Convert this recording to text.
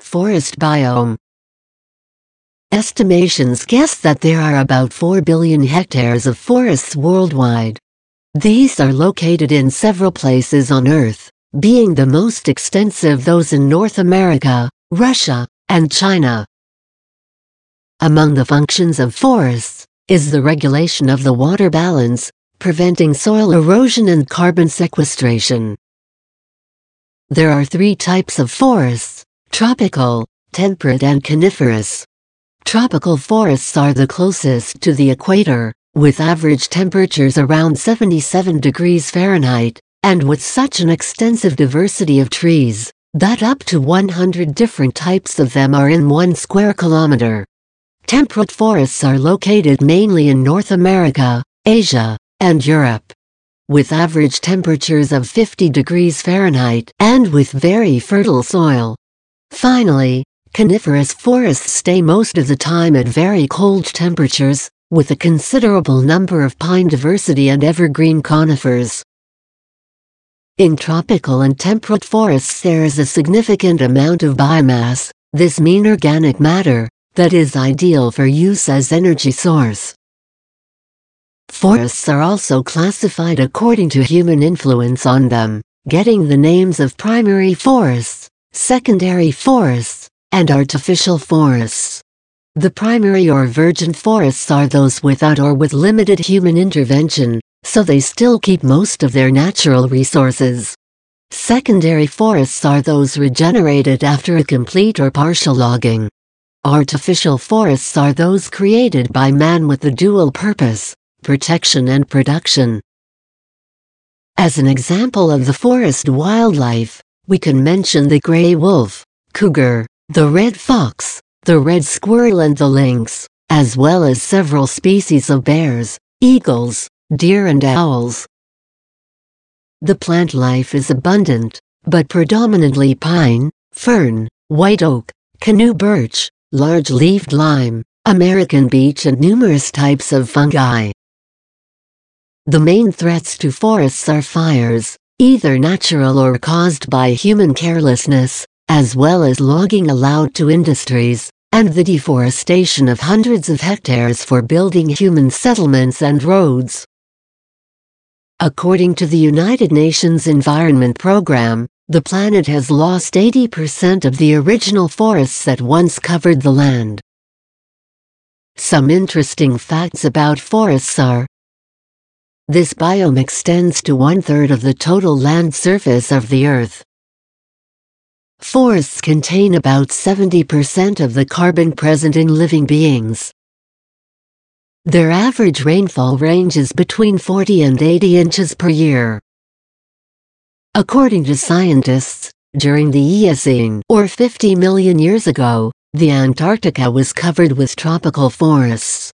Forest biome. Estimations guess that there are about 4 billion hectares of forests worldwide. These are located in several places on Earth, being the most extensive those in North America, Russia, and China. Among the functions of forests is the regulation of the water balance, preventing soil erosion and carbon sequestration. There are three types of forests, tropical, temperate and coniferous. Tropical forests are the closest to the equator, with average temperatures around 77 degrees Fahrenheit, and with such an extensive diversity of trees, that up to 100 different types of them are in one square kilometer. Temperate forests are located mainly in North America, Asia, and Europe. With average temperatures of 50 degrees Fahrenheit and with very fertile soil. Finally, coniferous forests stay most of the time at very cold temperatures, with a considerable number of pine diversity and evergreen conifers. In tropical and temperate forests there is a significant amount of biomass, this mean organic matter, that is ideal for use as energy source. Forests are also classified according to human influence on them, getting the names of primary forests, secondary forests, and artificial forests. The primary or virgin forests are those without or with limited human intervention, so they still keep most of their natural resources. Secondary forests are those regenerated after a complete or partial logging. Artificial forests are those created by man with the dual purpose, protection and production. As an example of the forest wildlife, we can mention the gray wolf, cougar, the red fox, the red squirrel and the lynx, as well as several species of bears, eagles, deer and owls. The plant life is abundant, but predominantly pine, fern, white oak, canoe birch, large-leaved lime, American beech and numerous types of fungi. The main threats to forests are fires, either natural or caused by human carelessness, as well as logging allowed to industries, and the deforestation of hundreds of hectares for building human settlements and roads. According to the United Nations Environment Program, the planet has lost 80% of the original forests that once covered the land. Some interesting facts about forests are This biome extends to one-third of the total land surface of the Earth. Forests contain about 70% of the carbon present in living beings. Their average rainfall ranges between 40 and 80 inches per year. According to scientists, during the Eocene, or 50 million years ago, the Antarctica was covered with tropical forests.